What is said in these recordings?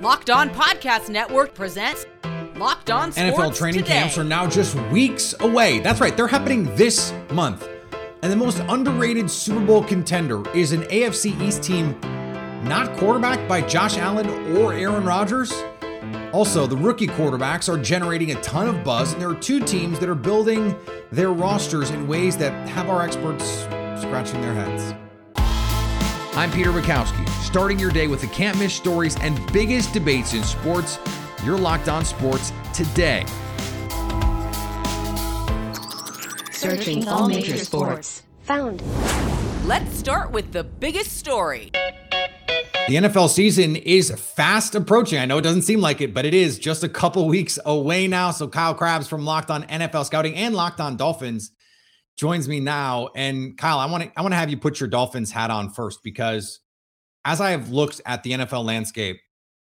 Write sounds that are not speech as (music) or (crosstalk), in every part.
Locked On Podcast Network presents Locked On Sports NFL training Today. camps are now just weeks away. That's right, they're happening this month. And the most underrated Super Bowl contender is an AFC East team not quarterbacked by Josh Allen or Aaron Rodgers. Also, the rookie quarterbacks are generating a ton of buzz, and there are two teams that are building their rosters in ways that have our experts scratching their heads. I'm Peter Bukowski, starting your day with the can't miss stories and biggest debates in sports. You're locked on sports today. Searching all major sports. Found. Let's start with the biggest story. The NFL season is fast approaching. I know it doesn't seem like it, but it is just a couple (laughs) weeks away now. So Kyle Crabbs from Locked On NFL Scouting and Locked On Dolphins joins me now. And Kyle, I want to I want to have you put your Dolphins hat on first because as I have looked at the NFL landscape,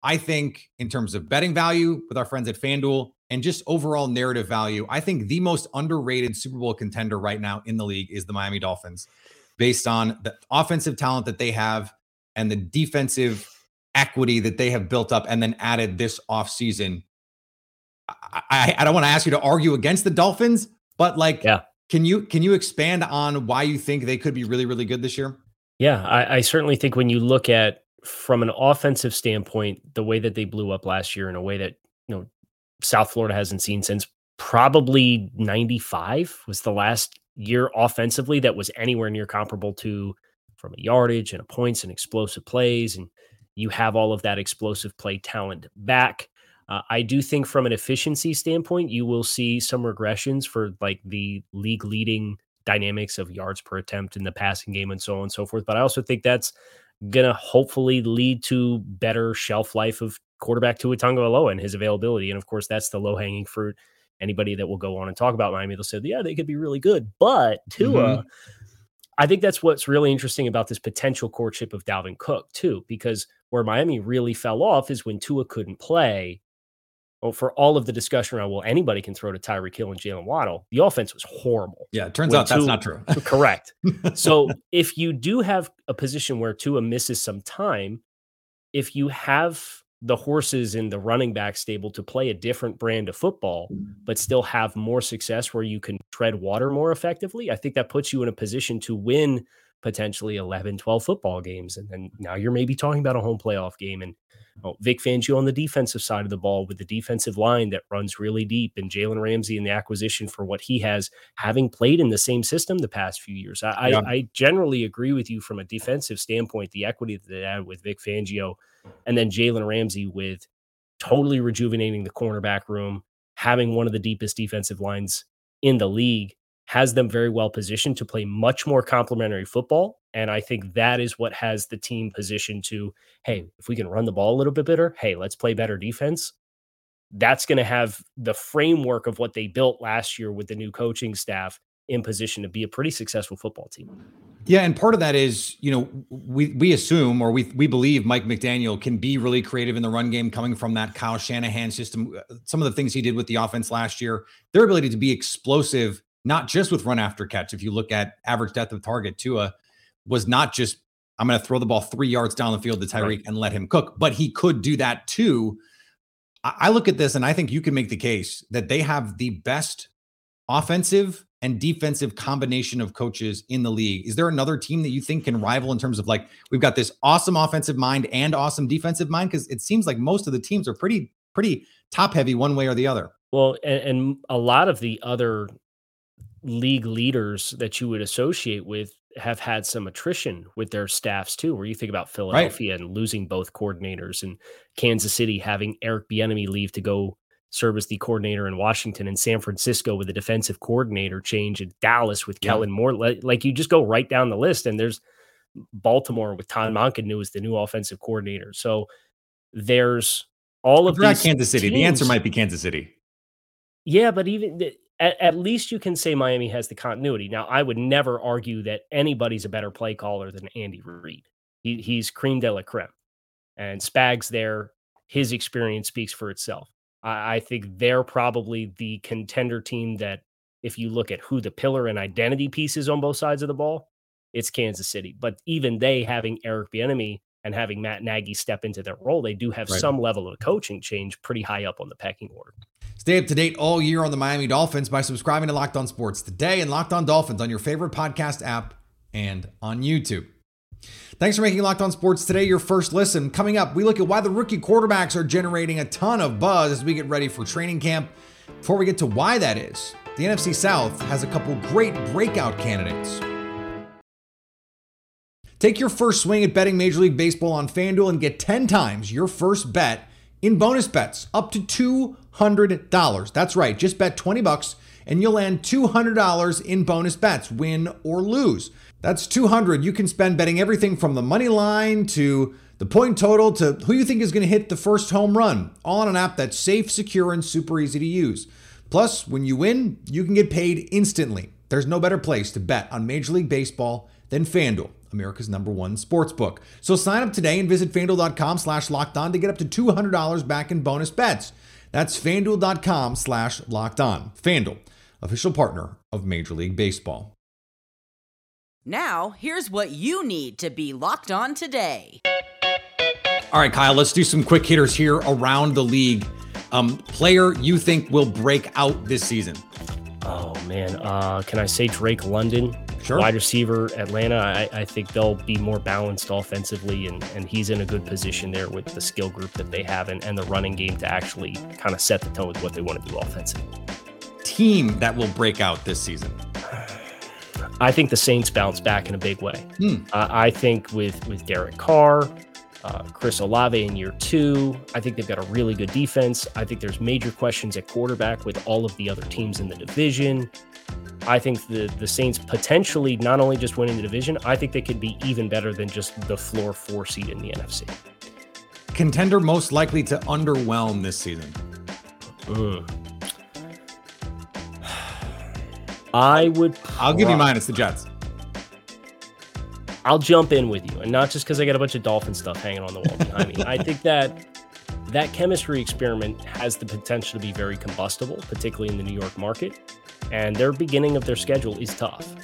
I think in terms of betting value with our friends at FanDuel and just overall narrative value, I think the most underrated Super Bowl contender right now in the league is the Miami Dolphins based on the offensive talent that they have and the defensive equity that they have built up and then added this offseason. I, I, I don't want to ask you to argue against the Dolphins, but like, Yeah. Can you can you expand on why you think they could be really really good this year? Yeah, I, I certainly think when you look at from an offensive standpoint, the way that they blew up last year in a way that you know South Florida hasn't seen since probably '95 was the last year offensively that was anywhere near comparable to from a yardage and a points and explosive plays, and you have all of that explosive play talent back. Uh, I do think from an efficiency standpoint, you will see some regressions for like the league leading dynamics of yards per attempt in the passing game and so on and so forth. But I also think that's going to hopefully lead to better shelf life of quarterback Tua Tagovailoa and his availability. And of course, that's the low hanging fruit. Anybody that will go on and talk about Miami, they'll say, yeah, they could be really good. But Tua, I think that's what's really interesting about this potential courtship of Dalvin Cook, too, because where Miami really fell off is when Tua couldn't play. Well, for all of the discussion around, well, anybody can throw to Tyreek Hill and Jaylen Waddle. The offense was horrible. Yeah, it turns When out that's not true. (laughs) Correct. So (laughs) if you do have a position where Tua misses some time, if you have the horses in the running back stable to play a different brand of football, but still have more success where you can tread water more effectively, I think that puts you in a position to win potentially 11, 12 football games. And then now you're maybe talking about a home playoff game. And oh, Vic Fangio on the defensive side of the ball with the defensive line that runs really deep and Jalen Ramsey and the acquisition for what he has, having played in the same system the past few years. I, Yeah. I, I generally agree with you from a defensive standpoint, the equity that they had with Vic Fangio and then Jalen Ramsey with totally rejuvenating the cornerback room, having one of the deepest defensive lines in the league has them very well positioned to play much more complementary football. And I think that is what has the team positioned to, hey, if we can run the ball a little bit better, hey, let's play better defense. That's going to have the framework of what they built last year with the new coaching staff in position to be a pretty successful football team. Yeah, and part of that is, you know, we we assume or we we believe Mike McDaniel can be really creative in the run game coming from that Kyle Shanahan system. Some of the things he did with the offense last year, their ability to be explosive, not just with run after catch. If you look at average depth of target, Tua was not just I'm going to throw the ball three yards down the field to Tyreek Right. and let him cook, but he could do that too. I, I look at this and I think you can make the case that they have the best offensive and defensive combination of coaches in the league. Is there another team that you think can rival in terms of like we've got this awesome offensive mind and awesome defensive mind? Because it seems like most of the teams are pretty pretty top heavy one way or the other. Well, and, and a lot of the other league leaders that you would associate with have had some attrition with their staffs too. Where you think about Philadelphia and losing both coordinators, and Kansas City having Eric Bieniemy leave to go serve as the coordinator in Washington, and San Francisco with a defensive coordinator change, and Dallas with Yeah. Kellen Moore. Like, you just go right down the list, and there's Baltimore with Todd Monken as the new offensive coordinator. So there's all of these Kansas City, the answer might be Kansas City. yeah, but even at, at least you can say Miami has the continuity. Now, I would never argue that anybody's a better play caller than Andy Reid. He, he's cream de la creme, and Spags there. His experience speaks for itself. I, I think they're probably the contender team that, if you look at who the pillar and identity pieces on both sides of the ball, it's Kansas City. But even they having Eric Bieniemy and having Matt Nagy step into their role, they do have Right. some level of coaching change pretty high up on the pecking order. Stay up to date all year on the Miami Dolphins by subscribing to Locked On Sports today and Locked On Dolphins on your favorite podcast app and on YouTube. Thanks for making Locked On Sports today your first listen. Coming up, we look at why the rookie quarterbacks are generating a ton of buzz as we get ready for training camp. Before we get to why that is, the NFC South has a couple great breakout candidates. Take your first swing at betting Major League Baseball on FanDuel and get 10 times your first bet in bonus bets up to $200. That's right, just bet 20 bucks and you'll land $200 in bonus bets, win or lose. That's 200 you can spend betting everything from the money line to the point total to who you think is going to hit the first home run, all on an app that's safe, secure, and super easy to use. Plus, when you win, you can get paid instantly. There's no better place to bet on Major League Baseball than FanDuel, America's number one sports book. So sign up today and visit fanduel.com slash locked on to get up to $200 back in bonus bets. That's fanduel.com slash locked on. FanDuel, official partner of Major League Baseball. Now, here's what you need to be locked on today. All right, Kyle, let's do some quick hitters here around the league. Um, player you think will break out this season? Oh man, uh, can I say Drake London, Sure. wide receiver, Atlanta? I, I think they'll be more balanced offensively, and, and he's in a good position there with the skill group that they have and, and the running game to actually kind of set the tone with what they want to do offensively. Team that will break out this season. I think the Saints bounce back in a big way. Hmm. Uh, I think with with Derek Carr, uh, Chris Olave in year two, I think they've got a really good defense. I think there's major questions at quarterback with all of the other teams in the division. I think the the Saints potentially not only just winning the division, I think they could be even better than just the floor four seed in the NFC. Contender most likely to underwhelm this season. Mm. (sighs) I would. I'll give you mine. It's the Jets. I'll jump in with you, and not just because I got a bunch of dolphin stuff hanging on the wall behind me. I think that that chemistry experiment has the potential to be very combustible, particularly in the New York market. And their beginning of their schedule is tough.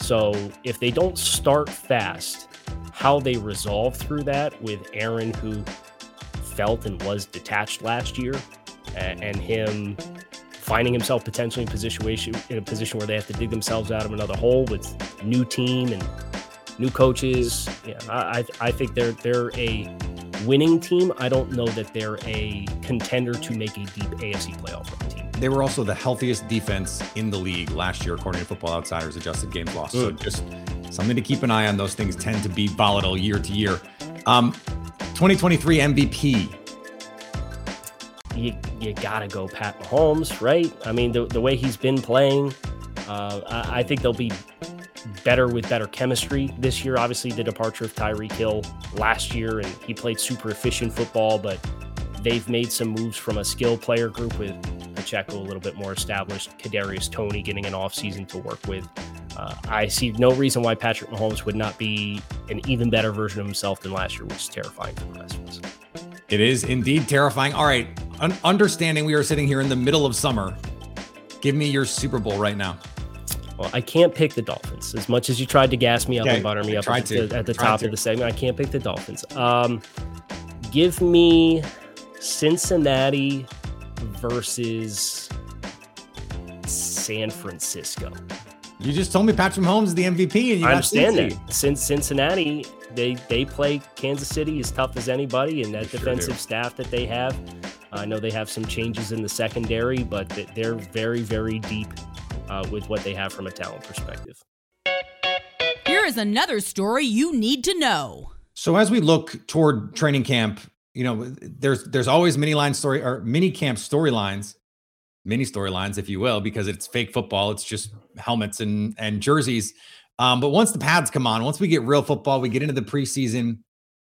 So if they don't start fast, how they resolve through that with Aaron, who felt and was detached last year, and him finding himself potentially in position in a position where they have to dig themselves out of another hole with new team and new coaches. Yeah, I I- think they're they're a winning team. I don't know that they're a contender to make a deep AFC playoff run team. They were also the healthiest defense in the league last year, according to Football Outsiders adjusted games lost. So just something to keep an eye on. Those things tend to be volatile year to year. Um, 2023 MVP. You you gotta go Pat Mahomes, right? I mean the the way he's been playing, uh, I, I think they'll be better with better chemistry this year. Obviously, the departure of Tyreek Hill last year, and he played super efficient football, but they've made some moves from a skill player group with Pacheco a little bit more established, Kadarius Toney getting an offseason to work with. Uh, I see no reason why Patrick Mahomes would not be an even better version of himself than last year, which is terrifying for the rest of us. It is indeed terrifying. All right, un- understanding we are sitting here in the middle of summer. Give me your Super Bowl right now. Well, I can't pick the Dolphins as much as you tried to gas me up Okay, and butter me I up at to. the, at the top to. of the segment. I can't pick the Dolphins. Um, give me Cincinnati versus San Francisco. You just told me Patrick Mahomes is the MVP, and you I understand that. Since Cincinnati, they they play Kansas City as tough as anybody, and that They defensive staff that they have. I know they have some changes in the secondary, but they're very very deep uh, with what they have from a talent perspective. Here is another story you need to know. So as we look toward training camp, you know, there's there's always mini line story or mini camp storylines, mini storylines, if you will, because it's fake football. It's just helmets and and jerseys. Um, but once the pads come on, once we get real football, we get into the preseason.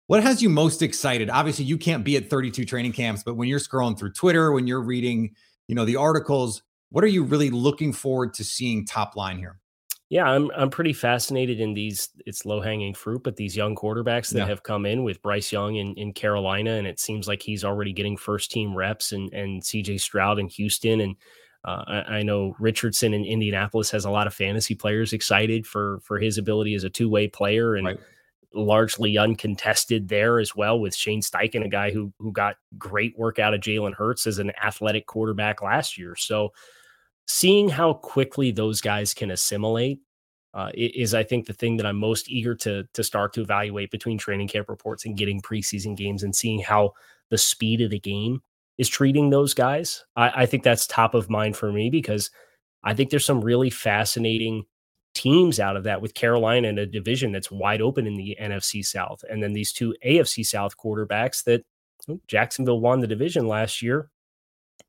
What has you most excited? Obviously, you can't be at 32 training camps, but when you're scrolling through Twitter, when you're reading, you know, the articles, what are you really looking forward to seeing top line here? Yeah, I'm I'm pretty fascinated in these. It's low hanging fruit, but these young quarterbacks that Yeah. have come in with Bryce Young in, in Carolina, and it seems like he's already getting first team reps, and and C.J. Stroud in Houston, and uh, I, I know Richardson in Indianapolis has a lot of fantasy players excited for for his ability as a two way player, and Right. largely uncontested there as well with Shane Steichen, a guy who who got great work out of Jalen Hurts as an athletic quarterback last year. So seeing how quickly those guys can assimilate uh, is, I think, the thing that I'm most eager to to start to evaluate between training camp reports and getting preseason games and seeing how the speed of the game is treating those guys. I, I think that's top of mind for me because I think there's some really fascinating teams out of that with Carolina in a division that's wide open in the NFC South. And then these two AFC South quarterbacks that Jacksonville won the division last year,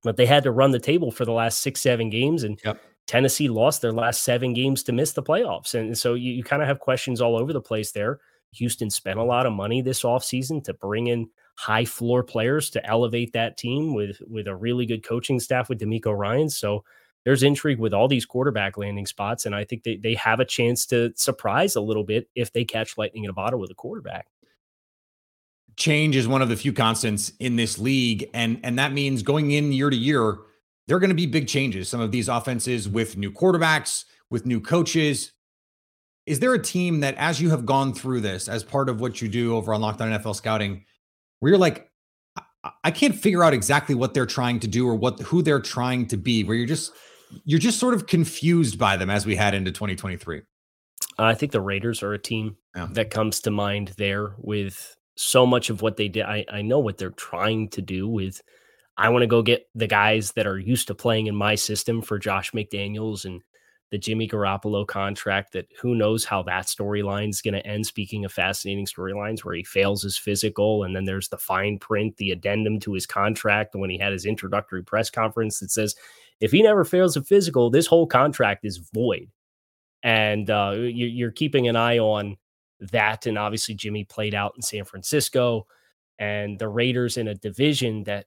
but they had to run the table for the last six, seven games. And yep. Tennessee lost their last seven games to miss the playoffs. And so you, you kind of have questions all over the place there. Houston spent a lot of money this offseason to bring in high floor players to elevate that team with with a really good coaching staff with DeMeco Ryan. So there's intrigue with all these quarterback landing spots, and I think they they have a chance to surprise a little bit if they catch lightning in a bottle with a quarterback. Change is one of the few constants in this league, and and that means going in year to year, there are going to be big changes. Some of these offenses with new quarterbacks, with new coaches. Is there a team that, as you have gone through this, as part of what you do over on Locked On NFL Scouting, where you're like, I can't figure out exactly what they're trying to do or what who they're trying to be, where you're just you're just sort of confused by them as we head into 2023. I think the Raiders are a team yeah. that comes to mind there with so much of what they did. I, I know what they're trying to do with I want to go get the guys that are used to playing in my system for Josh McDaniels and the Jimmy Garoppolo contract that who knows how that storyline is going to end. Speaking of fascinating storylines where he fails his physical, and then there's the fine print, the addendum to his contract when he had his introductory press conference that says if he never fails a physical, this whole contract is void. And uh, you're keeping an eye on that. And obviously, Jimmy played out in San Francisco and the Raiders in a division that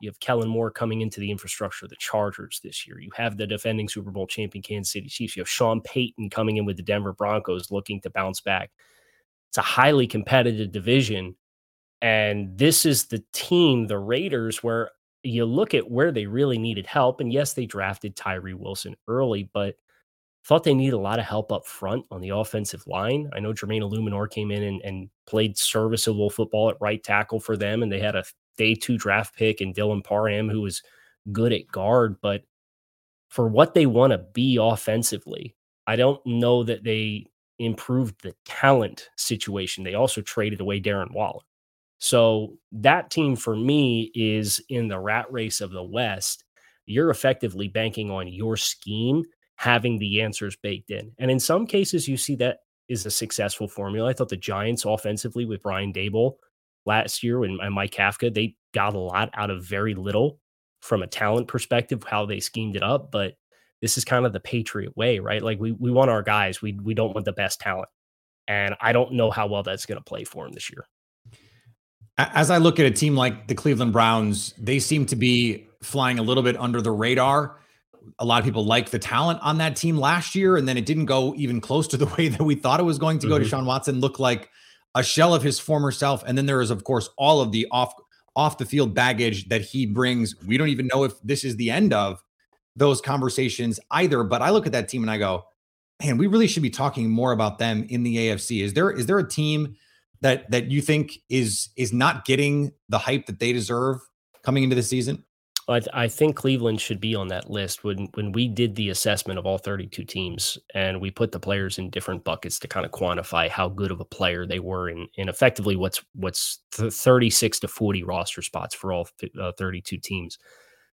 you have Kellen Moore coming into the infrastructure of the Chargers this year. You have the defending Super Bowl champion Kansas City Chiefs. You have Sean Payton coming in with the Denver Broncos looking to bounce back. It's a highly competitive division. And this is the team, the Raiders, where you look at where they really needed help. And yes, they drafted Tyree Wilson early, but thought they needed a lot of help up front on the offensive line. I know Jermaine Eluemunor came in and, and played serviceable football at right tackle for them, and they had a day two draft pick and Dylan Parham, who was good at guard. But for what they want to be offensively, I don't know that they improved the talent situation. They also traded away Darren Waller. So that team for me is in the rat race of the West. You're effectively banking on your scheme having the answers baked in. And in some cases, you see that is a successful formula. I thought the Giants offensively with Brian Daboll last year and, Mike Kafka, they got a lot out of very little from a talent perspective, how they schemed it up. But this is kind of the Patriot way, right? Like we we want our guys. We we don't want the best talent. And I don't know how well that's going to play for him this year. As I look at a team like the Cleveland Browns, they seem to be flying a little bit under the radar. A lot of people like the talent on that team last year, and then it didn't go even close to the (laughs) way that we thought it was going to go. Mm-hmm. Deshaun Watson looked like a shell of his former self. And then there is, of course, all of the off off the field baggage that he brings. We don't even know if this is the end of those conversations either. But I look at that team and I go, man, we really should be talking more about them in the AFC. Is there is there a team that that you think is is not getting the hype that they deserve coming into the season? I, I, think Cleveland should be on that list. When when we did the assessment of all 32 teams and we put the players in different buckets to kind of quantify how good of a player they were in, in effectively what's what's 36 to 40 roster spots for all uh, 32 teams.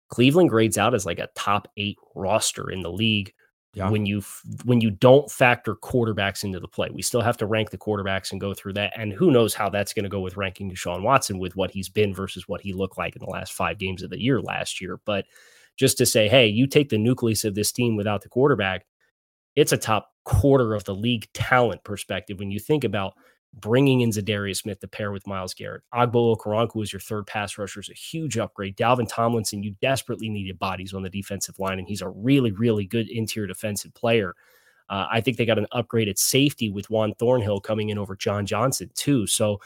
Cleveland grades out as like a top eight roster in the league yeah. when you when you don't factor quarterbacks into the play. We still have to rank the quarterbacks and go through that. And who knows how that's going to go with ranking Deshaun Watson with what he's been versus what he looked like in the last five games of the year last year. But just to say, hey, you take the nucleus of this team without the quarterback, it's a top quarter of the league talent perspective. When you think about bringing in Za'Darius Smith to pair with Myles Garrett. Ogbo Okoronkwo is your third pass rusher is a huge upgrade. Dalvin Tomlinson, you desperately needed bodies on the defensive line, and he's a really, really good interior defensive player. Uh, I think they got an upgraded safety with Juan Thornhill coming in over John Johnson, too. So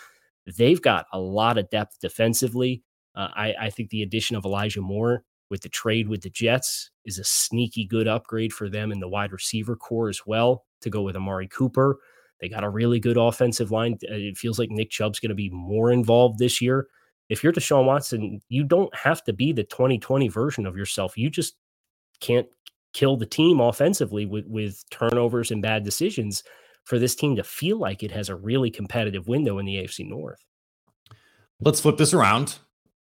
they've got a lot of depth defensively. Uh, I, I think the addition of Elijah Moore with the trade with the Jets is a sneaky good upgrade for them in the wide receiver corps as well to go with Amari Cooper. They got a really good offensive line. Uh, it feels like Nick Chubb's going to be more involved this year. If you're Deshaun Watson, you don't have to be the 2020 version of yourself. You just can't kill the team offensively with, with turnovers and bad decisions for this team to feel like it has a really competitive window in the AFC North. Let's flip this around.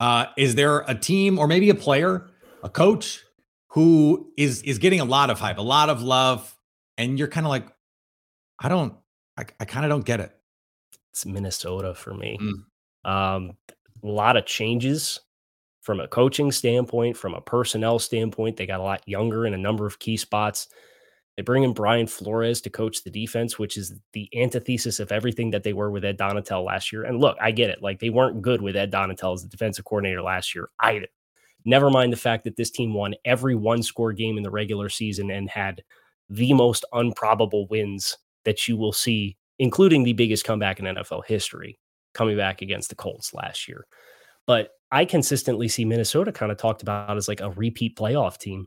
Uh, is there a team or maybe a player, a coach who is is getting a lot of hype, a lot of love, and you're kind of like, I don't, I, I kind of don't get it. It's Minnesota for me. Mm. Um, a lot of changes from a coaching standpoint, from a personnel standpoint. They got a lot younger in a number of key spots. They bring in Brian Flores to coach the defense, which is the antithesis of everything that they were with Ed Donatell last year. And look, I get it. Like they weren't good with Ed Donatell as the defensive coordinator last year either. Never mind the fact that this team won every one score game in the regular season and had the most unprobable wins that you will see, including the biggest comeback in NFL history, coming back against the Colts last year. But I consistently see Minnesota kind of talked about as like a repeat playoff team.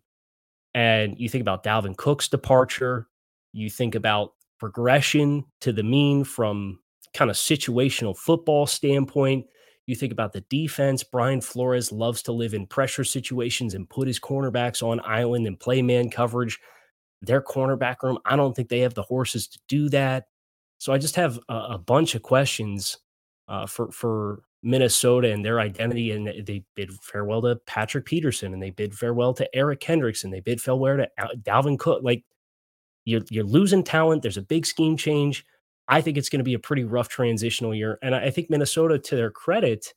And you think about Dalvin Cook's departure, you think about progression to the mean from kind of situational football standpoint. You think about the defense. Brian Flores loves to live in pressure situations and put his cornerbacks on island and play man coverage. Their cornerback room, I don't think they have the horses to do that. So I just have a, a bunch of questions uh, for for Minnesota and their identity, and they bid farewell to Patrick Peterson, and they bid farewell to Eric Kendricks, and they bid farewell to Dalvin Cook. Like you're you're losing talent. There's a big scheme change. I think it's going to be a pretty rough transitional year, and I think Minnesota, to their credit,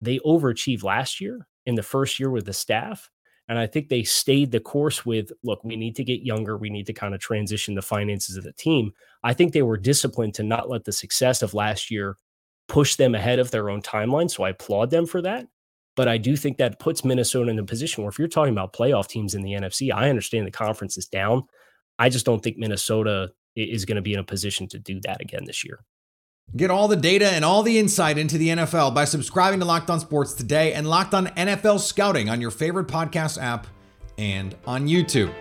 they overachieved last year in the first year with the staff. And I think they stayed the course with look, we need to get younger. We need to kind of transition the finances of the team. I think they were disciplined to not let the success of last year push them ahead of their own timeline. So I applaud them for that. But I do think that puts Minnesota in a position where if you're talking about playoff teams in the NFC, I understand the conference is down. I just don't think Minnesota is going to be in a position to do that again this year. Get all the data and all the insight into the NFL by subscribing to Locked On Sports today and Locked On NFL Scouting on your favorite podcast app and on YouTube.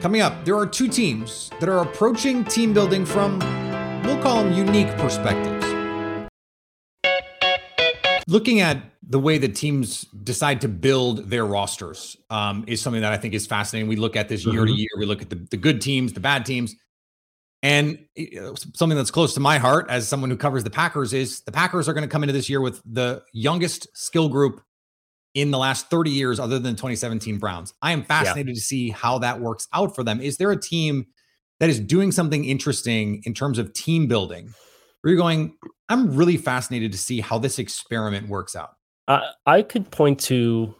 Coming up, there are two teams that are approaching team building from, we'll call them unique perspectives looking at the way that teams decide to build their rosters um, is something that I think is fascinating. We look at this year mm-hmm. to year. We look at the, the good teams, the bad teams. And something that's close to my heart as someone who covers the Packers is the Packers are going to come into this year with the youngest skill group in the last 30 years, other than 2017 Browns. I am fascinated yeah. to see how that works out for them. Is there a team that is doing something interesting in terms of team building where you're going, I'm really fascinated to see how this experiment works out. Uh, I could point to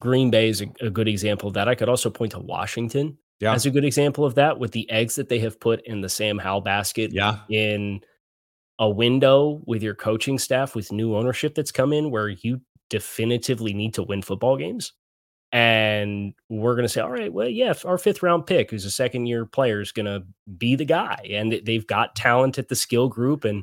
Green Bay as a, a, good example of that. I could also point to Washington yeah. as a good example of that with the eggs that they have put in the Sam Howell basket yeah. in a window with your coaching staff with new ownership that's come in where you definitively need to win football games and we're going to say, all right, well, yeah, our fifth round pick, who's a second year player, is going to be the guy. And they've got talent at the skill group. And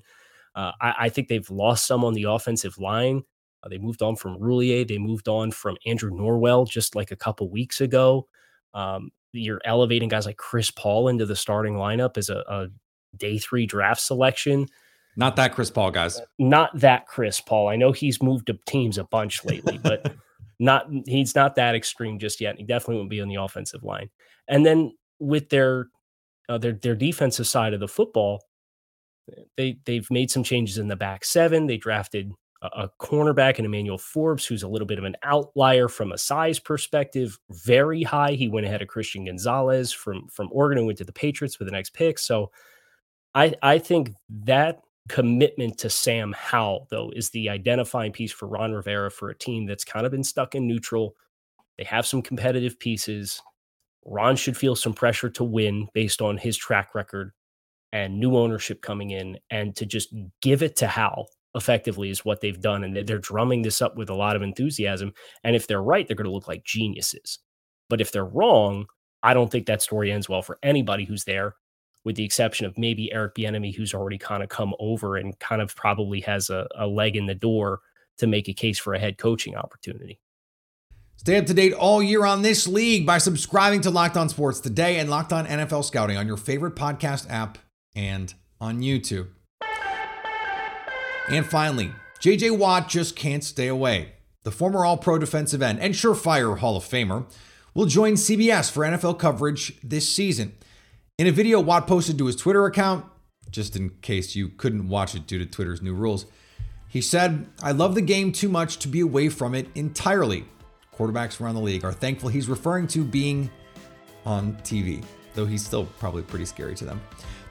uh, I, I, think they've lost some on the offensive line. Uh, they moved on from Roullier. They moved on from Andrew Norwell just like a couple weeks ago. Um, you're elevating guys like Chris Paul into the starting lineup as a, a day three draft selection. Not that Chris Paul, guys. Not that Chris Paul. I know he's moved to teams a bunch lately, but (laughs) not he's not that extreme just yet. He definitely won't be on the offensive line. And then with their uh, their their defensive side of the football, they they've made some changes in the back seven. They drafted a, cornerback in Emmanuel Forbes, who's a little bit of an outlier from a size perspective, very high. He went ahead of Christian Gonzalez from from Oregon and went to the Patriots for the next pick. So I I think that commitment to Sam Howell, though, is the identifying piece for Ron Rivera for a team that's kind of been stuck in neutral. They have some competitive pieces. Ron should feel some pressure to win based on his track record and new ownership coming in and to just give it to Howell effectively is what they've done. And they're drumming this up with a lot of enthusiasm. And if they're right, they're going to look like geniuses. But if they're wrong, I don't think that story ends well for anybody who's there with the exception of maybe Eric Bieniemy, who's already kind of come over and kind of probably has a, a leg in the door to make a case for a head coaching opportunity. Stay up to date all year on this league by subscribing to Locked On Sports today and Locked On NFL Scouting on your favorite podcast app and on YouTube. And finally, JJ Watt just can't stay away. The former All Pro defensive end and surefire Hall of Famer will join CBS for NFL coverage this season. In a video Watt posted to his Twitter account, just in case you couldn't watch it due to Twitter's new rules, he said, I love the game too much to be away from it entirely. Quarterbacks around the league are thankful he's referring to being on TV, though he's still probably pretty scary to them.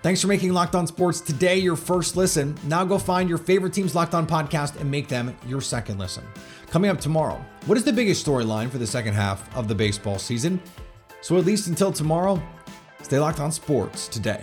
Thanks for making Locked On Sports today your first listen. Now go find your favorite team's Locked On podcast and make them your second listen. Coming up tomorrow, what is the biggest storyline for the second half of the baseball season? So, at least until tomorrow, stay locked on sports today.